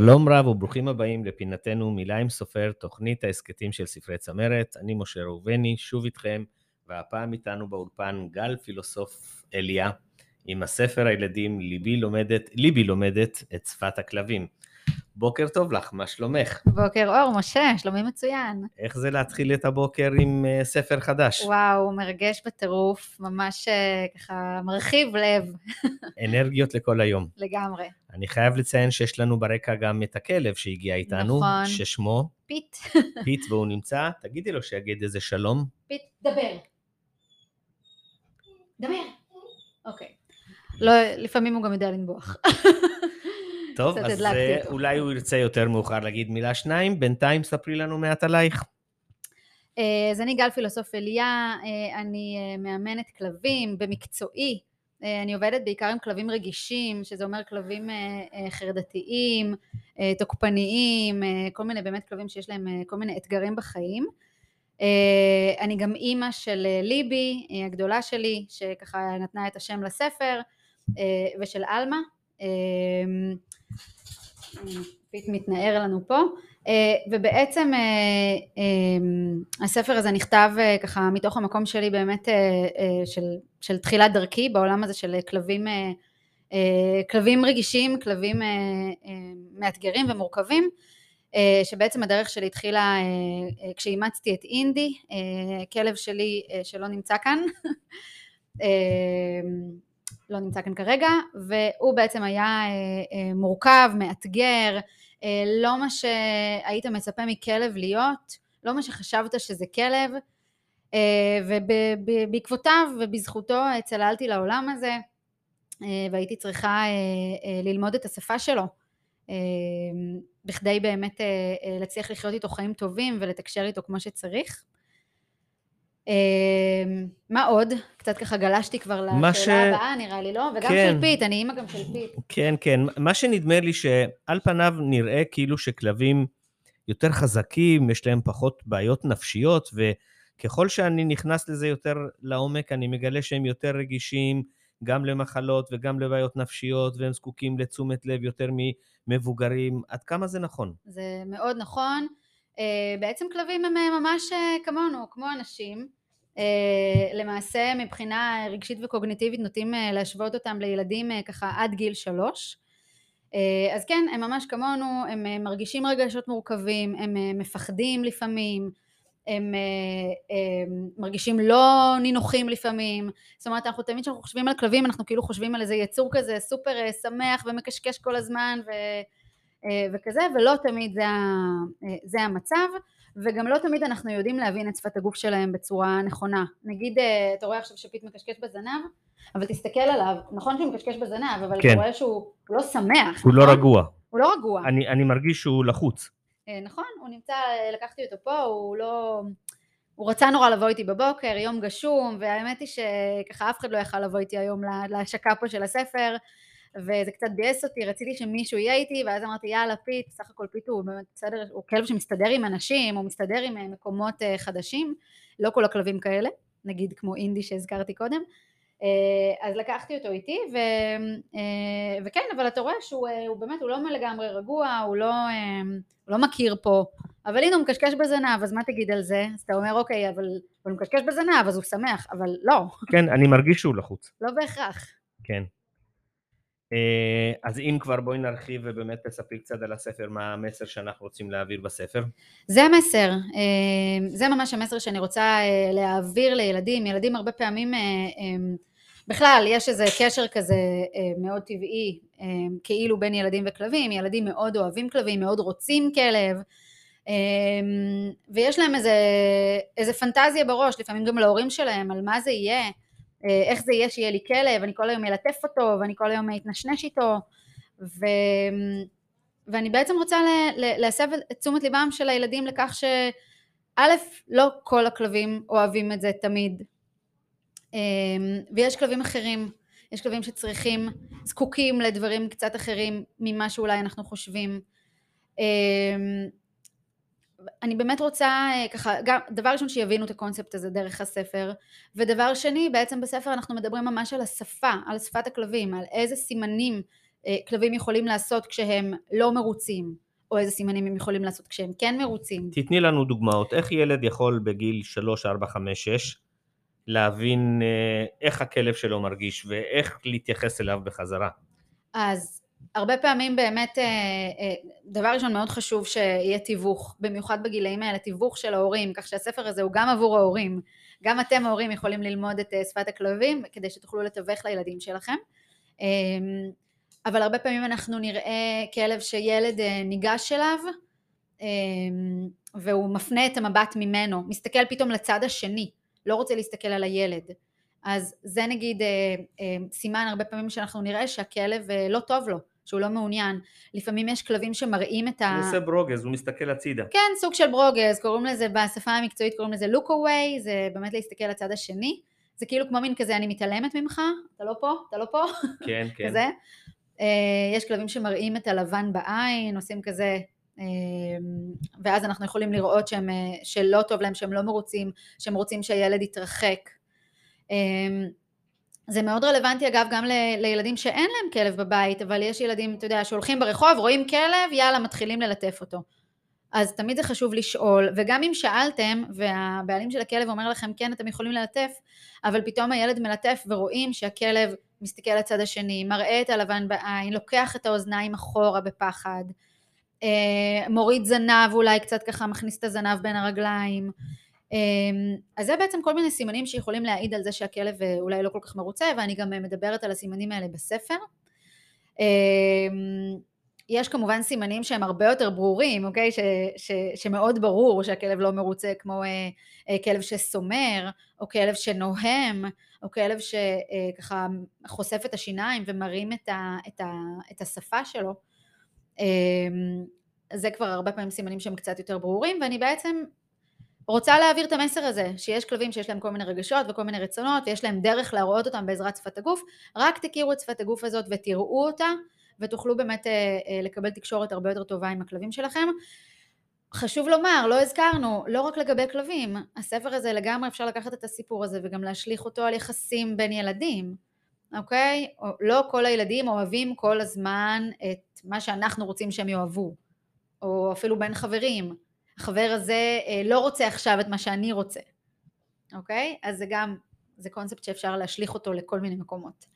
שלום רב וברוכים הבאים לפינתנו מילה עם סופר, תוכנית ההסכתים של ספרי צמרת. אני משה ראובני, שוב איתכם, והפעם איתנו באולפן גל פילוסוף אליה, עם הספר הילדים ליבי לומדת, ליבי לומדת את שפת הכלבים. בוקר טוב לך, מה שלומך? בוקר אור, משה, שלומי מצוין. איך זה להתחיל את הבוקר עם uh, ספר חדש? וואו, מרגש בטירוף, ממש uh, ככה מרחיב לב. אנרגיות לכל היום. לגמרי. אני חייב לציין שיש לנו ברקע גם את הכלב שהגיע איתנו, נכון. ששמו פיט, פיט והוא נמצא, תגידי לו שיגיד איזה שלום. פיט, דבר. דבר. אוקיי. לא, לפעמים הוא גם יודע לנבוח. טוב, אז אה, אותו. אולי הוא ירצה יותר מאוחר להגיד מילה שניים, בינתיים ספרי לנו מעט עלייך. אה, אז אני גל פילוסוף אליה, אה, אני מאמנת כלבים במקצועי. אני עובדת בעיקר עם כלבים רגישים, שזה אומר כלבים חרדתיים, תוקפניים, כל מיני באמת כלבים שיש להם כל מיני אתגרים בחיים. אני גם אימא של ליבי, הגדולה שלי, שככה נתנה את השם לספר, ושל עלמה. פיט מתנער לנו פה. אה, ובעצם אה, אה, הספר הזה נכתב ככה מתוך המקום שלי באמת של, של תחילת דרכי בעולם הזה של כלבים, כלבים רגישים, כלבים מאתגרים ומורכבים, שבעצם הדרך שלי התחילה כשאימצתי את אינדי, כלב שלי שלא נמצא כאן, לא נמצא כאן כרגע, והוא בעצם היה אה, אה, מורכב, מאתגר, אה, לא מה שהיית מצפה מכלב להיות, לא מה שחשבת שזה כלב, ובעקבותיו ובזכותו צללתי לעולם הזה, והייתי צריכה ללמוד את השפה שלו, בכדי באמת להצליח לחיות איתו חיים טובים ולתקשר איתו כמו שצריך. אה, מה עוד? קצת ככה גלשתי כבר לשאלה ש- הבאה נראה לי, לא? וגם כן. של פיט, אני אימא גם של פיט. כן, כן, מה שנדמה לי שעל פניו נראה כאילו שכלבים יותר חזקים, יש להם פחות בעיות נפשיות, וככל שאני נכנס לזה יותר לעומק, אני מגלה שהם יותר רגישים גם למחלות וגם לבעיות נפשיות, והם זקוקים לתשומת לב יותר ממבוגרים. עד כמה זה נכון? זה מאוד נכון. אה, בעצם כלבים הם אה, ממש אה, כמונו, כמו אנשים. אה, למעשה מבחינה רגשית וקוגניטיבית נוטים אה, להשוות אותם לילדים אה, ככה עד גיל שלוש. אז כן, הם ממש כמונו, הם מרגישים רגשות מורכבים, הם מפחדים לפעמים, הם אה, מרגישים לא נינוחים לפעמים. זאת אומרת, אנחנו תמיד כשאנחנו חושבים על כלבים, אנחנו כאילו חושבים על איזה יצור כזה סופר שמח ומקשקש כל הזמן ו... וכזה, ולא תמיד זה, זה המצב, וגם לא תמיד אנחנו יודעים להבין את שפת הגוף שלהם בצורה נכונה. נגיד, אה, אתה רואה עכשיו שפיט מקשקש בזנב, אבל תסתכל עליו, נכון שהוא מקשקש בזנב, אבל כן. אתה רואה שהוא הוא לא שמח, הוא לא נכון? רגוע. הוא לא רגוע. אני, אני מרגיש שהוא לחוץ. אה, נכון, הוא נמצא, לקחתי אותו פה, הוא לא... הוא רצה נורא לבוא איתי בבוקר, יום גשום, והאמת היא שככה אף אחד לא יכל לבוא איתי היום לה- להשקה פה של הספר, וזה קצת ביאס אותי, רציתי שמישהו יהיה איתי, ואז אמרתי יאללה פיט, סך הכל פיט הוא באמת בסדר, הוא כלב שמסתדר עם אנשים, הוא מסתדר עם אה, מקומות אה, חדשים, לא כל הכלבים כאלה, נגיד כמו אינדי שהזכרתי קודם, אה, אז לקחתי אותו איתי, ו, וכן, אבל אתה רואה שהוא הוא באמת, הוא לא לגמרי רגוע, הוא לא, הוא לא מכיר פה, אבל הנה הוא מקשקש בזנב, אז מה תגיד על זה? אז אתה אומר אוקיי, אבל הוא מקשקש בזנב, אז הוא שמח, אבל לא, כן, אני מרגיש שהוא לחוץ. לא בהכרח. כן. אה, אז אם כבר בואי נרחיב ובאמת תספרי קצת על הספר, מה המסר שאנחנו רוצים להעביר בספר. זה המסר, אה, זה ממש המסר שאני רוצה אה, להעביר לילדים. ילדים הרבה פעמים, בכלל יש איזה קשר כזה מאוד טבעי, כאילו בין ילדים וכלבים. ילדים מאוד אוהבים כלבים, מאוד רוצים כלב, ויש להם איזה, איזה פנטזיה בראש, לפעמים גם להורים שלהם, על מה זה יהיה, איך זה יהיה שיהיה לי כלב, אני כל היום אלטף אותו, ואני כל היום אתנשנש איתו, ו... ואני בעצם רוצה להסב את תשומת ליבם של הילדים לכך שא', לא כל הכלבים אוהבים את זה תמיד, אמ, ויש כלבים אחרים, יש כלבים שצריכים, זקוקים לדברים קצת אחרים ממה שאולי אנחנו חושבים. אני באמת רוצה אה, ככה, גם, דבר ראשון שיבינו את הקונספט הזה דרך הספר, ודבר שני, בעצם בספר אנחנו מדברים ממש על השפה, על שפת הכלבים, על איזה סימנים כלבים יכולים לעשות כשהם לא מרוצים, או איזה סימנים הם יכולים לעשות כשהם כן מרוצים. תתני לנו דוגמאות, איך ילד יכול בגיל 3, 4, 5, 6 להבין איך הכלב שלו מרגיש ואיך להתייחס אליו בחזרה? אז הרבה פעמים באמת, דבר ראשון מאוד חשוב שיהיה תיווך, במיוחד בגילאים האלה, תיווך של ההורים, כך שהספר הזה הוא גם עבור ההורים, גם אתם ההורים יכולים ללמוד את שפת הכלבים כדי שתוכלו לתווך לילדים שלכם. אבל הרבה פעמים אנחנו נראה כלב שילד ניגש אליו והוא מפנה את המבט ממנו, מסתכל פתאום לצד השני, לא רוצה להסתכל על הילד. אז זה נגיד סימן הרבה פעמים שאנחנו נראה שהכלב לא טוב לו, שהוא לא מעוניין. לפעמים יש כלבים שמראים את ה... הוא עושה ברוגז, הוא מסתכל הצידה. כן, סוג של ברוגז, קוראים לזה בשפה המקצועית, קוראים לזה look away, זה באמת להסתכל לצד השני. זה כאילו כמו מין כזה, אני מתעלמת ממך, אתה לא פה, אתה לא פה. כן, כן. כזה. יש כלבים שמראים את הלבן בעין, עושים כזה, ואז אנחנו יכולים לראות שהם, שלא טוב להם, שהם לא מרוצים, שהם רוצים שהילד יתרחק. זה מאוד רלוונטי אגב גם ל- לילדים שאין להם כלב בבית, אבל יש ילדים, אתה יודע, שהולכים ברחוב, רואים כלב, יאללה, מתחילים ללטף אותו. אז תמיד זה חשוב לשאול, וגם אם שאלתם, והבעלים של הכלב אומר לכם, כן, אתם יכולים ללטף, אבל פתאום הילד מלטף ורואים שהכלב מסתכל לצד השני, מראה את הלבן בעין, לוקח את האוזניים אחורה בפחד, מוריד זנב, אולי קצת ככה מכניס את הזנב בין הרגליים, אז זה בעצם כל מיני סימנים שיכולים להעיד על זה שהכלב אה, אולי לא כל כך מרוצה ואני גם אה, מדברת על הסימנים האלה בספר. אמ, יש כמובן סימנים שהם הרבה יותר ברורים, אוקיי? ש, ש, שמאוד ברור שהכלב לא מרוצה, כמו אה, אה, כלב שסומר, או כלב שנוהם, או כלב שככה אה, חושף את השיניים ומרים את, ה, את, ה, את השפה שלו. אה, זה כבר הרבה פעמים סימנים שהם קצת יותר ברורים, ואני בעצם רוצה להעביר את המסר הזה, שיש כלבים שיש להם כל מיני רגשות וכל מיני רצונות ויש להם דרך להראות אותם בעזרת שפת הגוף, רק תכירו את שפת הגוף הזאת ותראו אותה ותוכלו באמת אה, אה, לקבל תקשורת הרבה יותר טובה עם הכלבים שלכם. חשוב לומר, לא הזכרנו, לא רק לגבי כלבים, הספר הזה לגמרי אפשר לקחת את הסיפור הזה וגם להשליך אותו על יחסים בין ילדים, אוקיי? לא כל הילדים אוהבים כל הזמן את מה שאנחנו רוצים שהם יאהבו, או אפילו בין חברים. החבר הזה אה, לא רוצה עכשיו את מה שאני רוצה, אוקיי? אז זה גם, זה קונספט שאפשר להשליך אותו לכל מיני מקומות.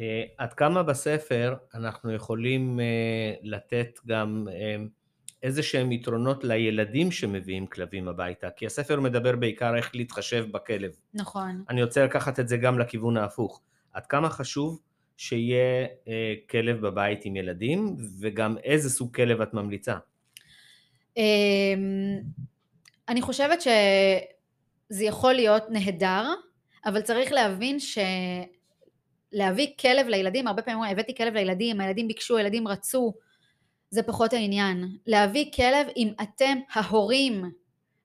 אה, עד כמה בספר אנחנו יכולים אה, לתת גם איזה שהם יתרונות לילדים שמביאים כלבים הביתה, כי הספר מדבר בעיקר איך להתחשב בכלב. נכון. אני רוצה לקחת את זה גם לכיוון ההפוך. עד כמה חשוב שיהיה כלב בבית עם ילדים, וגם איזה סוג כלב את ממליצה? אמ, אני חושבת שזה יכול להיות נהדר, אבל צריך להבין שלהביא כלב לילדים, הרבה פעמים הבאתי כלב לילדים, הילדים ביקשו, הילדים רצו, זה פחות העניין. להביא כלב אם אתם ההורים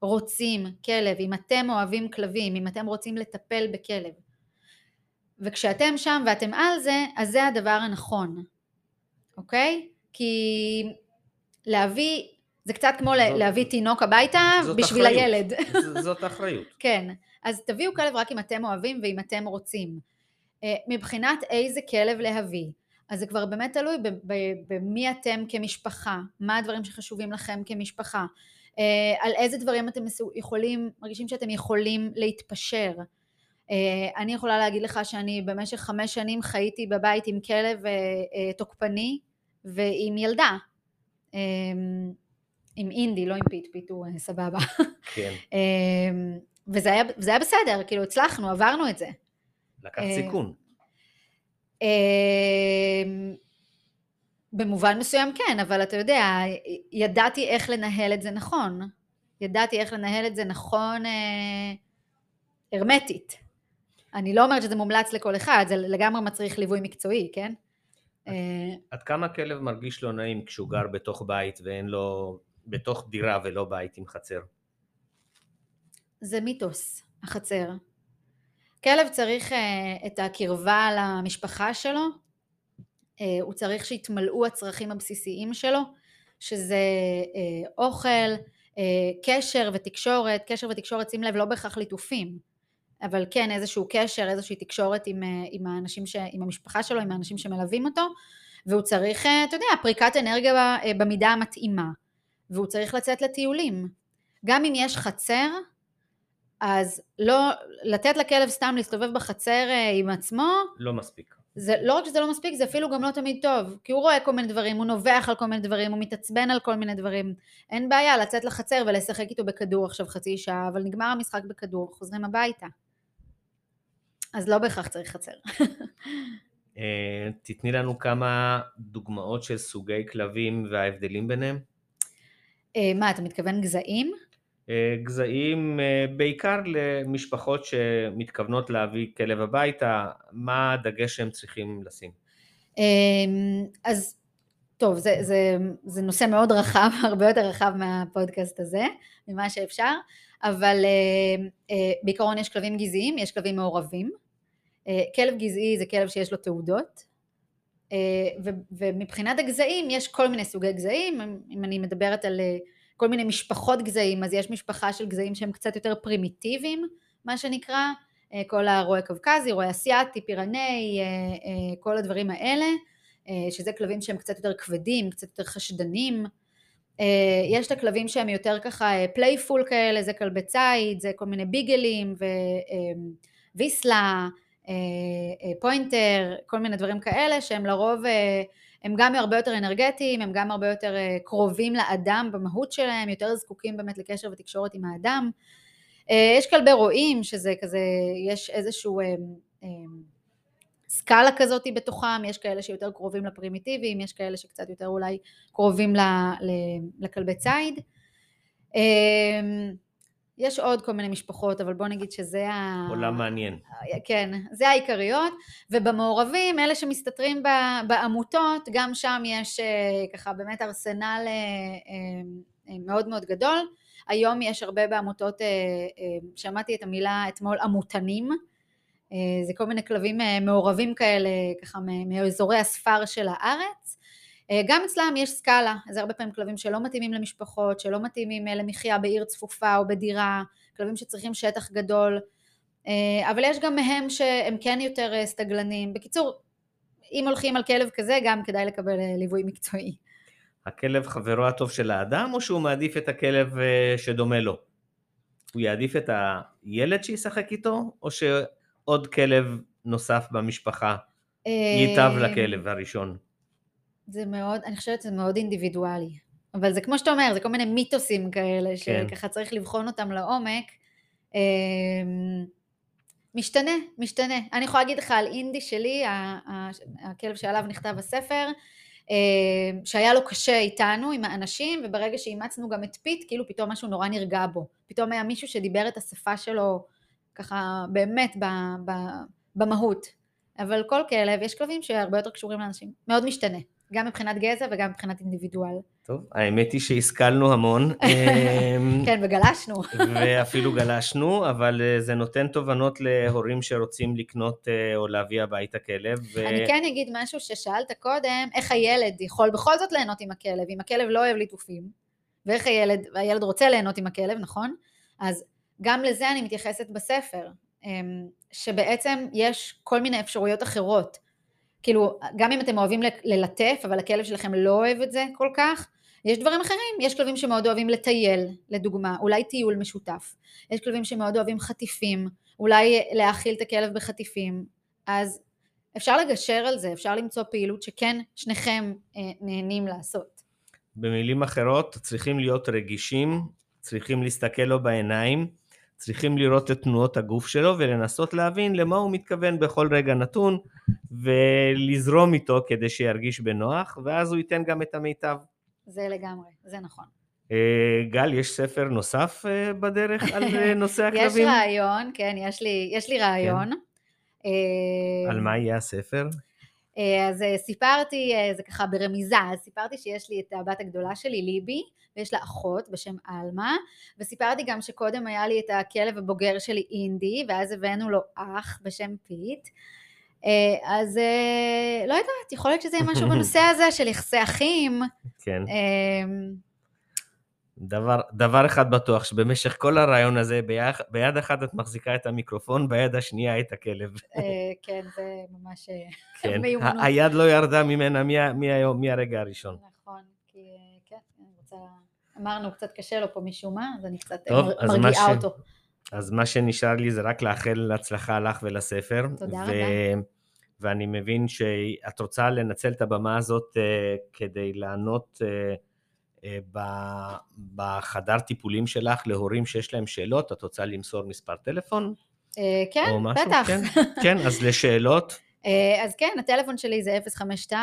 רוצים כלב, אם אתם אוהבים כלבים, אם אתם רוצים לטפל בכלב. וכשאתם שם ואתם על זה, אז זה הדבר הנכון, אוקיי? כי להביא זה קצת כמו זאת, להביא תינוק הביתה בשביל אחריות. הילד. זאת אחריות. כן, אז תביאו כלב רק אם אתם אוהבים ואם אתם רוצים. אה, מבחינת איזה כלב להביא, אז זה כבר באמת תלוי במי אתם כמשפחה, מה הדברים שחשובים לכם כמשפחה, אה, על איזה דברים אתם יכולים, מרגישים שאתם יכולים להתפשר. אה, אני יכולה להגיד לך שאני במשך חמש שנים חייתי בבית עם כלב תוקפני ועם ילדה. עם אינדי, לא עם פיט, פיט הוא אה, סבבה. כן. אמ, וזה היה, היה בסדר, כאילו הצלחנו, עברנו את זה. לקחת אה, סיכון. אמ, במובן מסוים כן, אבל אתה יודע, ידעתי איך לנהל את זה נכון. ידעתי איך לנהל את זה נכון אה, הרמטית. אני לא אומרת שזה מומלץ לכל אחד, זה לגמרי מצריך ליווי מקצועי, כן? עד כמה כלב מרגיש לא נעים כשהוא גר בתוך בית ואין לו בתוך דירה ולא בית עם חצר? זה מיתוס, החצר. כלב צריך uh, את הקרבה למשפחה שלו, uh, הוא צריך שיתמלאו הצרכים הבסיסיים שלו, שזה uh, אוכל, uh, קשר ותקשורת, קשר ותקשורת, שים לב, לא בהכרח ליטופים, אבל כן איזשהו קשר, איזושהי תקשורת עם, uh, עם האנשים, ש, עם המשפחה שלו, עם האנשים שמלווים אותו, והוא צריך, אה, אתה יודע, פריקת אנרגיה אה, במידה המתאימה, והוא צריך לצאת לטיולים. גם אם יש חצר, אז לא, לתת לכלב סתם להסתובב בחצר אה, עם עצמו, לא מספיק. זה לא רק שזה לא מספיק, זה אפילו גם לא תמיד טוב, כי הוא רואה כל מיני דברים, הוא נובח על כל מיני דברים, הוא מתעצבן על כל מיני דברים. אין בעיה לצאת לחצר ולשחק איתו בכדור עכשיו חצי שעה, אבל נגמר המשחק בכדור, חוזרים הביתה. אז לא בהכרח צריך חצר. אה, תתני לנו כמה דוגמאות של סוגי כלבים וההבדלים ביניהם. אה, מה, אתה מתכוון גזעים? אה, גזעים אה, בעיקר למשפחות שמתכוונות להביא כלב הביתה, מה הדגש שהם צריכים לשים? אמ, אז טוב, זה, זה, זה נושא מאוד רחב, הרבה יותר רחב מהפודקאסט הזה, ממה שאפשר, אבל אה, אה, בעיקרון יש כלבים גזעיים, יש כלבים מעורבים. אה, כלב גזעי זה כלב שיש לו תעודות, אה, ומבחינת הגזעים יש כל מיני סוגי גזעים, אם אני מדברת על אה, כל מיני משפחות גזעים, אז יש משפחה של גזעים שהם קצת יותר פרימיטיביים, מה שנקרא, אה, כל הרועה קווקזי, רועה אסיאתי, פירני, אה, אה, כל הדברים האלה, שזה כלבים שהם קצת יותר כבדים, קצת יותר חשדנים. יש את הכלבים שהם יותר ככה playful כאלה, זה כלבי ציד, זה כל מיני ביגלים ויזלה, פוינטר, כל מיני דברים כאלה שהם לרוב הם גם הרבה יותר אנרגטיים, הם גם הרבה יותר אה, קרובים לאדם במהות שלהם, יותר זקוקים באמת לקשר ותקשורת עם האדם. אה, יש כלבי רועים, שזה כזה, יש איזשהו אה, סקאלה כזאת בתוכם, יש כאלה שיותר קרובים לפרימיטיביים, יש כאלה שקצת יותר אולי קרובים לכלבי ציד. יש עוד כל מיני משפחות, אבל בוא נגיד שזה ה... עולם מעניין. כן, זה העיקריות, ובמעורבים, אלה שמסתתרים בעמותות, גם שם יש אה, ככה באמת ארסנל אה, אה, מאוד מאוד גדול. היום יש הרבה בעמותות, שמעתי את המילה אתמול עמותנים, זה כל מיני כלבים מעורבים כאלה, ככה מאזורי הספר של הארץ. אה, גם אצלם יש סקאלה, זה הרבה פעמים כלבים שלא מתאימים למשפחות, שלא מתאימים אה, למחיה בעיר צפופה או בדירה, כלבים שצריכים שטח גדול, אה, אבל יש גם מהם שהם כן יותר סטגלנים. בקיצור, אם הולכים על כלב כזה, גם כדאי לקבל ליווי מקצועי. הכלב חברו הטוב של האדם, או שהוא מעדיף את הכלב שדומה לו? הוא יעדיף את הילד שישחק איתו, או שעוד כלב נוסף במשפחה ייטב לכלב הראשון? זה מאוד, אני חושבת שזה מאוד אינדיבידואלי. אבל זה כמו שאתה אומר, זה כל מיני מיתוסים כאלה, כן. שככה צריך לבחון אותם לעומק. אמ, משתנה, משתנה. אני יכולה להגיד לך על אינדי שלי, הכלב שעליו נכתב הספר, אמ, שהיה לו קשה איתנו, עם האנשים, וברגע שאימצנו גם את פיט, כאילו פתאום משהו נורא נרגע בו. פתאום היה מישהו שדיבר את השפה שלו ככה באמת במהות. אבל כל כלב, יש כלבים שהרבה יותר קשורים לאנשים. מאוד משתנה. גם מבחינת גזע וגם מבחינת אינדיבידואל. טוב, האמת היא שהשכלנו המון. אמ, כן, וגלשנו. ואפילו גלשנו, אבל אה, זה נותן תובנות להורים שרוצים לקנות אה, או להביא הביתה כלב. ו... אני כן אגיד משהו ששאלת קודם, איך הילד יכול בכל זאת ליהנות עם הכלב, אם הכלב לא אוהב ליטופים, ואיך הילד, הילד רוצה ליהנות עם הכלב, נכון? אז גם לזה אני מתייחסת בספר, אמ, שבעצם יש כל מיני אפשרויות אחרות. כאילו, גם אם אתם אוהבים ללטף, אבל הכלב שלכם לא אוהב את זה כל כך, יש דברים אחרים, יש כלבים שמאוד אוהבים לטייל, לדוגמה, אולי טיול משותף. יש כלבים שמאוד אוהבים חטיפים, אולי להאכיל את הכלב בחטיפים. אז אפשר לגשר על זה, אפשר למצוא פעילות שכן שניכם אה, נהנים לעשות. במילים אחרות, צריכים להיות רגישים, צריכים להסתכל לו בעיניים, צריכים לראות את תנועות הגוף שלו ולנסות להבין למה הוא מתכוון בכל רגע נתון ולזרום איתו כדי שירגיש בנוח ואז הוא ייתן גם את המיטב. זה לגמרי, זה נכון. אה, גל, יש ספר נוסף אה, בדרך על אה, נושא הכלבים? יש רעיון, כן, יש לי, יש לי רעיון. כן. על מה יהיה הספר? אז סיפרתי, זה ככה ברמיזה, אז סיפרתי שיש לי את הבת הגדולה שלי, ליבי, ויש לה אחות בשם עלמה, וסיפרתי גם שקודם היה לי את הכלב הבוגר שלי אינדי, ואז הבאנו לו אח בשם פיט. אה, אז אה, לא יודעת, יכול להיות שזה יהיה משהו בנושא הזה של יחסי אחים. כן. דבר, דבר אחד בטוח, שבמשך כל הרעיון הזה, ביד, ביד אחת את מחזיקה את המיקרופון, ביד השנייה את הכלב. אה, כן, זה ממש אה, כן, מיומנות. היד לא ירדה ממנה מהרגע הראשון. נכון, כי אה, כן, אני רוצה... אמרנו, קצת קשה לו פה משום מה, אז אני קצת טוב, מרגיעה ש- אותו. אז מה שנשאר לי זה רק לאחל הצלחה לך ולספר. תודה ו... רבה. ואני מבין שאת רוצה לנצל את הבמה הזאת אה, כדי לענות ב- בחדר טיפולים שלך להורים שיש להם שאלות, את רוצה למסור מספר טלפון? אה, כן, משהו? בטח. כן, כן, אז לשאלות, אה, אז כן, הטלפון שלי זה 052-4244-357,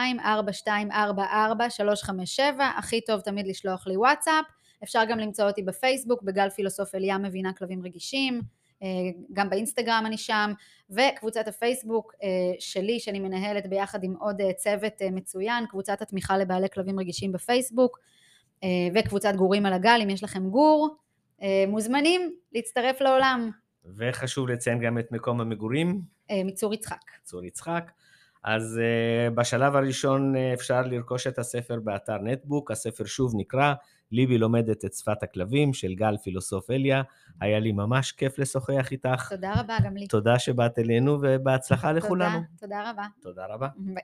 הכי טוב תמיד לשלוח לי וואטסאפ. אפשר גם למצוא אותי בפייסבוק, בגל פילוסוף אליה מבינה כלבים רגישים, אה, גם באינסטגרם אני שם, וקבוצת הפייסבוק אה, שלי, שאני מנהלת ביחד עם עוד אה, צוות אה, מצוין, קבוצת התמיכה לבעלי כלבים רגישים בפייסבוק, אה, וקבוצת גורים על הגל, אם יש לכם גור, אה, מוזמנים להצטרף לעולם, וחשוב לציין גם את מקום המגורים, אה, מצור יצחק. צור יצחק. אז בשלב הראשון אפשר לרכוש את הספר באתר נטבוק, הספר שוב נקרא ליבי לומדת את שפת הכלבים של גל פילוסוף אליה. היה לי ממש כיף לשוחח איתך. תודה רבה גם לי. תודה שבאת אלינו ובהצלחה לכולנו. תודה, תודה רבה. תודה רבה. ביי.